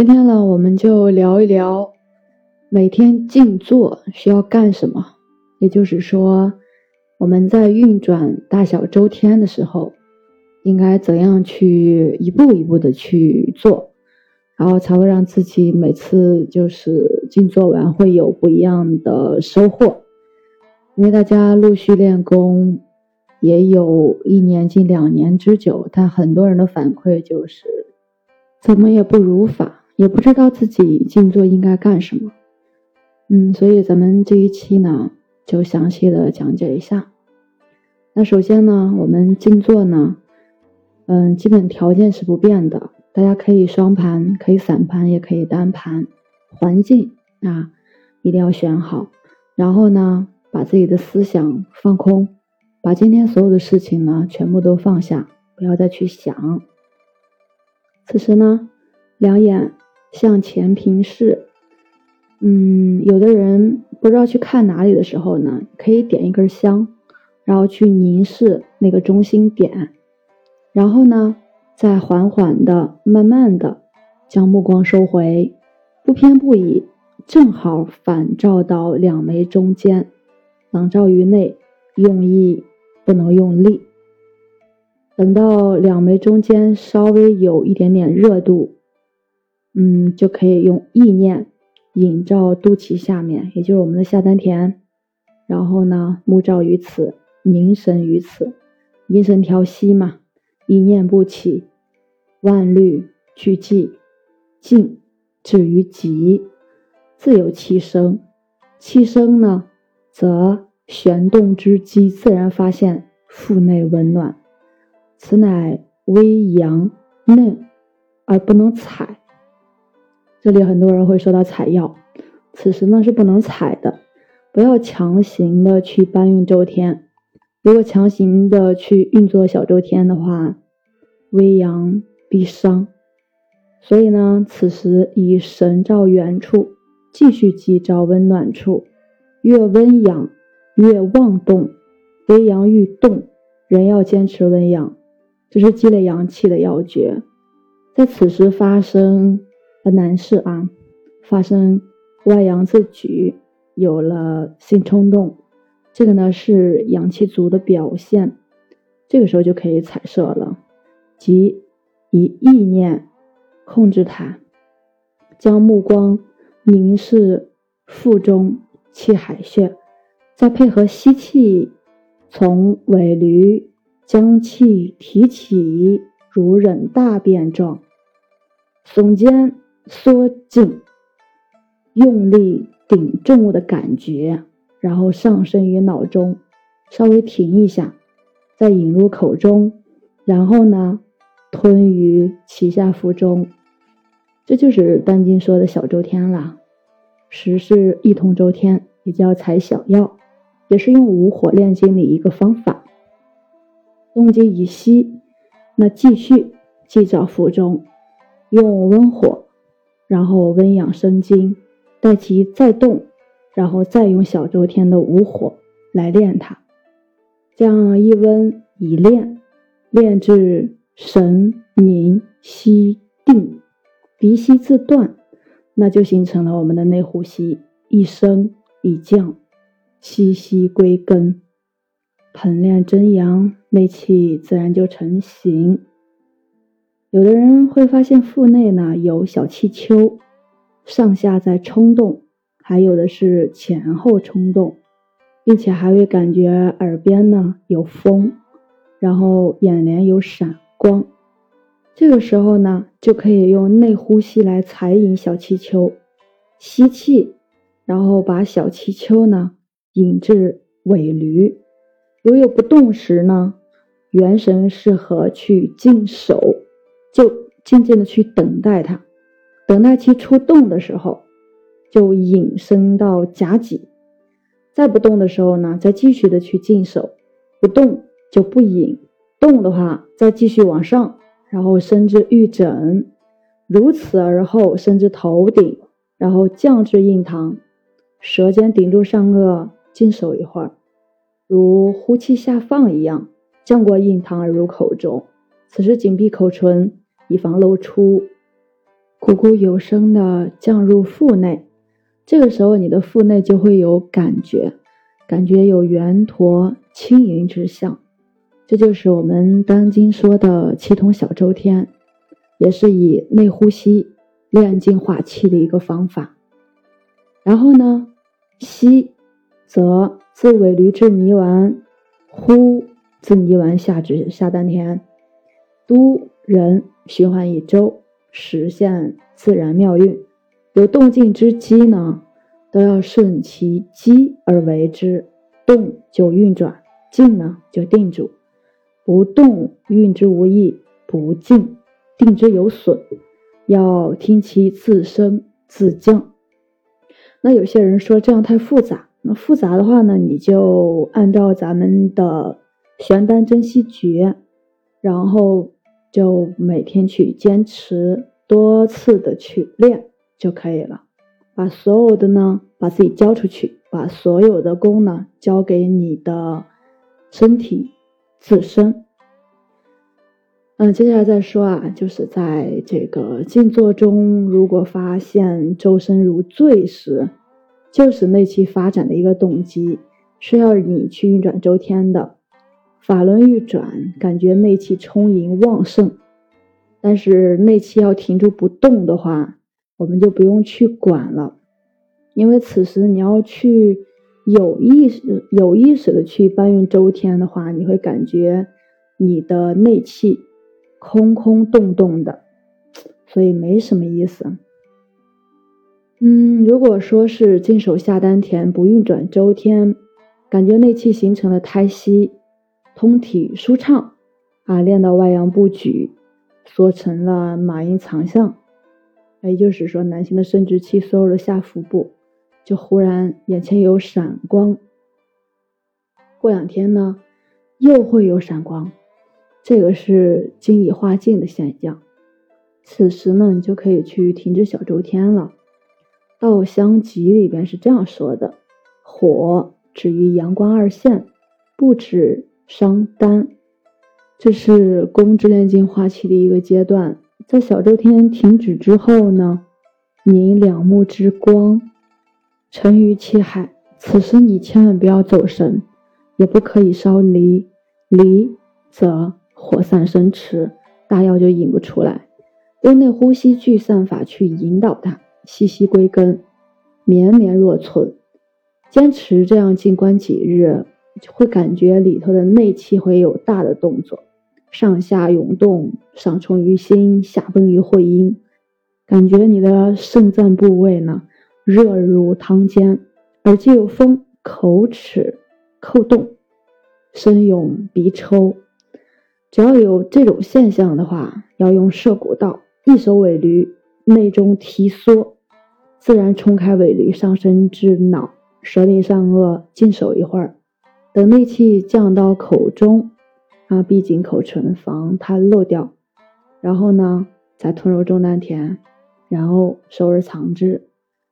今天呢，我们就聊一聊每天静坐需要干什么。也就是说，我们在运转大小周天的时候，应该怎样去一步一步的去做，然后才会让自己每次就是静坐完会有不一样的收获。因为大家陆续练功也有一年近两年之久，但很多人的反馈就是怎么也不如法。也不知道自己静坐应该干什么，嗯，所以咱们这一期呢，就详细的讲解一下。那首先呢，我们静坐呢，嗯，基本条件是不变的，大家可以双盘，可以散盘，也可以单盘。环境啊，一定要选好。然后呢，把自己的思想放空，把今天所有的事情呢，全部都放下，不要再去想。此时呢，两眼。向前平视，嗯，有的人不知道去看哪里的时候呢，可以点一根香，然后去凝视那个中心点，然后呢，再缓缓的、慢慢的将目光收回，不偏不倚，正好反照到两眉中间，朗照于内，用意不能用力。等到两眉中间稍微有一点点热度。嗯，就可以用意念引照肚脐下面，也就是我们的下丹田，然后呢，目照于此，凝神于此，凝神调息嘛，一念不起，万虑俱寂，静止于极，自有气生。气生呢，则旋动之机自然发现腹内温暖，此乃微阳嫩而不能采。这里很多人会说到采药，此时呢是不能采的，不要强行的去搬运周天。如果强行的去运作小周天的话，微阳必伤。所以呢，此时以神照远处，继续击照温暖处，越温养越妄动。微阳欲动，人要坚持温养，这是积累阳气的要诀。在此时发生。男士啊，发生外阳自举，有了性冲动，这个呢是阳气足的表现，这个时候就可以彩射了，即以意念控制它，将目光凝视腹中气海穴，再配合吸气，从尾闾将气提起，如忍大便状，耸肩。缩紧，用力顶重物的感觉，然后上升于脑中，稍微停一下，再引入口中，然后呢，吞于脐下腹中。这就是丹经说的小周天了。实是一通周天，也叫采小药，也是用五火炼精的一个方法。动机已息，那继续继照腹中，用温火。然后温养生津，待其再动，然后再用小周天的五火来练它。这样一温一练，练至神凝息定，鼻息自断，那就形成了我们的内呼吸，一升一降，气息归根，盆练真阳，内气自然就成型。有的人会发现腹内呢有小气丘，上下在冲动，还有的是前后冲动，并且还会感觉耳边呢有风，然后眼帘有闪光。这个时候呢，就可以用内呼吸来采引小气丘，吸气，然后把小气丘呢引至尾闾。如有不动时呢，元神适合去静守。渐渐的去等待它，等待其出动的时候，就引申到甲脊；再不动的时候呢，再继续的去静守，不动就不引，动的话再继续往上，然后伸至玉枕，如此而后伸至头顶，然后降至印堂，舌尖顶住上颚，静守一会儿，如呼气下放一样，降过印堂而入口中，此时紧闭口唇。以防露出，咕咕有声的降入腹内。这个时候，你的腹内就会有感觉，感觉有圆陀轻盈之象。这就是我们当今说的气通小周天，也是以内呼吸练净化气的一个方法。然后呢，吸则自尾闾至泥丸，呼自泥丸下至下丹田，都人循环一周，实现自然妙运。有动静之机呢，都要顺其机而为之，动就运转，静呢就定住。不动运之无益，不静定之有损。要听其自升自降。那有些人说这样太复杂，那复杂的话呢，你就按照咱们的玄丹真息诀，然后就每天去坚持多次的去练就可以了。把所有的呢，把自己交出去，把所有的功呢交给你的身体。自身，嗯，接下来再说啊，就是在这个静坐中，如果发现周身如醉时，就是内气发展的一个动机，是要你去运转周天的。法轮运转，感觉内气充盈旺盛，但是内气要停住不动的话，我们就不用去管了，因为此时你要去。有意识、有意识的去搬运周天的话，你会感觉你的内气空空洞洞的，所以没什么意思。嗯，如果说是静守下丹田不运转周天，感觉内气形成了胎息，通体舒畅啊，练到外阳不举，缩成了马阴藏象，也就是说男性的生殖器缩入了下腹部。就忽然眼前有闪光，过两天呢，又会有闪光，这个是精已化尽的现象。此时呢，你就可以去停止小周天了。《道香集》里边是这样说的：火止于阳光二线，不止伤丹。这是宫之炼进化气的一个阶段。在小周天停止之后呢，你两目之光。沉于气海，此时你千万不要走神，也不可以烧离，离则火散生迟，大药就引不出来。用内呼吸聚散法去引导它，息息归根，绵绵若存。坚持这样静观几日，会感觉里头的内气会有大的动作，上下涌动，上冲于心，下奔于会阴，感觉你的肾脏部位呢。热如汤煎，耳际有风，口齿扣动，身涌鼻抽。只要有这种现象的话，要用摄骨道，一手尾闾内中提缩，自然冲开尾闾上升至脑，舌顶上颚静守一会儿，等内气降到口中，啊，闭紧口唇，防它漏掉。然后呢，再吞入中丹田，然后收而藏之。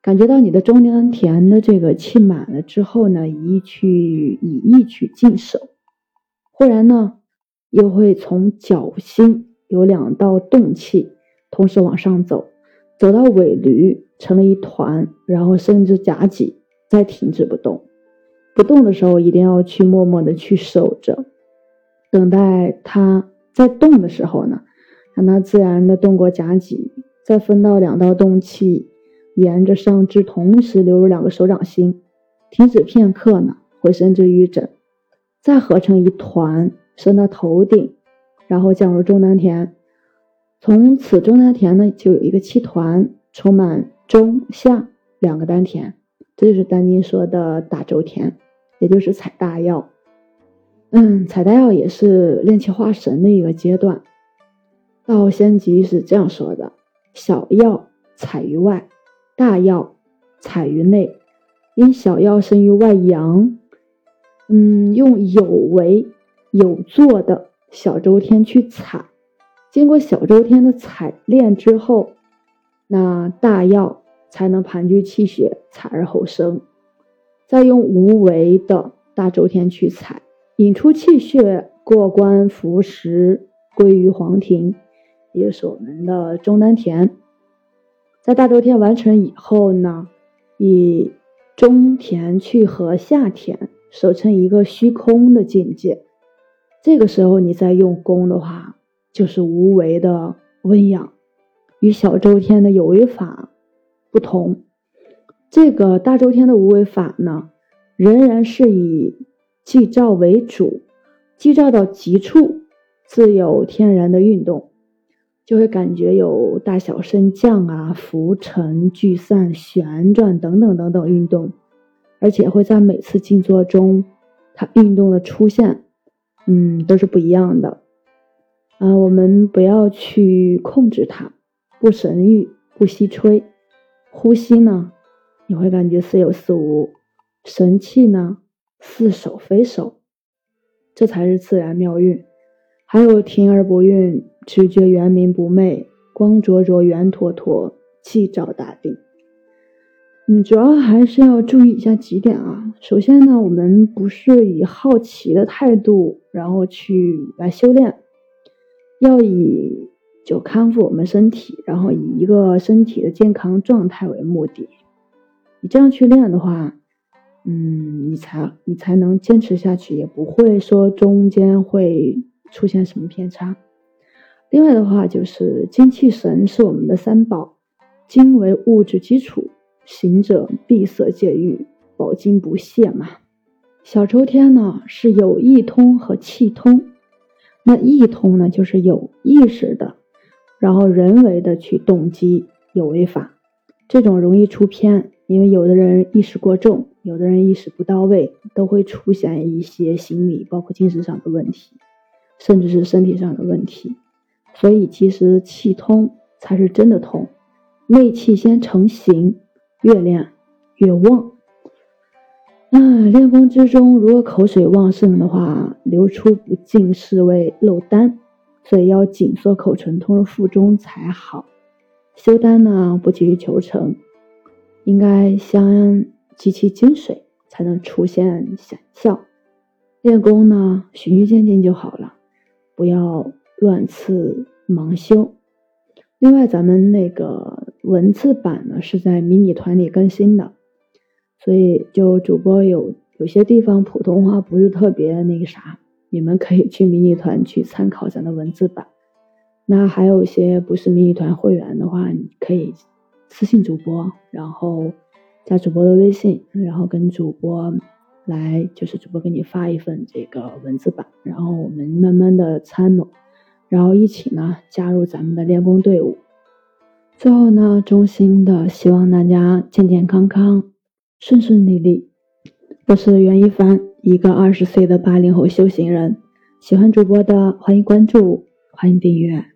感觉到你的中丹田的这个气满了之后呢，以意去以意去进守，忽然呢，又会从脚心有两道动气同时往上走，走到尾闾成了一团，然后伸至夹脊，再停止不动。不动的时候一定要去默默的去守着，等待它在动的时候呢，让它自然的动过夹脊，再分到两道动气。沿着上肢同时流入两个手掌心，停止片刻呢，会伸至于枕，再合成一团伸到头顶，然后降入中丹田。从此中丹田呢，就有一个气团，充满中下两个丹田，这就是丹经说的大周天，也就是采大药。嗯，采大药也是练气化神的一个阶段。道仙集是这样说的：小药采于外。大药采于内，因小药生于外阳。嗯，用有为有作的小周天去采，经过小周天的采炼之后，那大药才能盘踞气血，采而后生。再用无为的大周天去采，引出气血，过关服食，归于黄庭，也就是我们的中丹田。在大周天完成以后呢，以中田去和下田守成一个虚空的境界。这个时候你再用功的话，就是无为的温养，与小周天的有为法不同。这个大周天的无为法呢，仍然是以寂照为主，寂照到极处，自有天然的运动，就会感觉有大小升降啊、浮沉、聚散、旋转等等等等运动，而且会在每次静坐中，它运动的出现，嗯，都是不一样的。啊，我们不要去控制它，不神欲，不吸吹，呼吸呢？你会感觉似有似无，神气呢似守非守，这才是自然妙运。还有停而不运，直觉圆明不昧，光灼灼圆妥妥，气照大定。嗯，主要还是要注意一下几点啊。首先呢，我们不是以好奇的态度，然后去来修炼，要以就康复我们身体，然后以一个身体的健康状态为目的。你这样去练的话，嗯，你才你才能坚持下去，也不会说中间会出现什么偏差。另外的话，就是精气神是我们的三宝，精为物质基础，行者闭塞戒欲，保精不懈嘛。小周天呢是有意通和气通，那意通呢就是有意识的，然后人为的去动机有为法，这种容易出偏。因为有的人意识过重，有的人意识不到位，都会出现一些心理，包括精神上的问题，甚至是身体上的问题。所以，其实气通才是真的通，内气先成型，越练越旺。那练功之中，如果口水旺盛的话，流出不尽，是为漏丹，所以要紧缩口唇，通入腹中才好。修丹呢，不急于求成。应该先积其精髓，才能出现显效。练功呢，循序渐进就好了，不要乱刺盲修。另外，咱们那个文字版呢是在迷你团里更新的，所以就主播有有些地方普通话不是特别那个啥，你们可以去迷你团去参考咱的文字版。那还有一些不是迷你团会员的话，你可以。私信主播，然后加主播的微信，然后跟主播来，就是主播给你发一份这个文字版，然后我们慢慢的参谋，然后一起呢加入咱们的练功队伍。最后呢，衷心的希望大家健健康康，顺顺利利。我是袁一凡，一个二十岁的八零后修行人。喜欢主播的欢迎关注，欢迎订阅。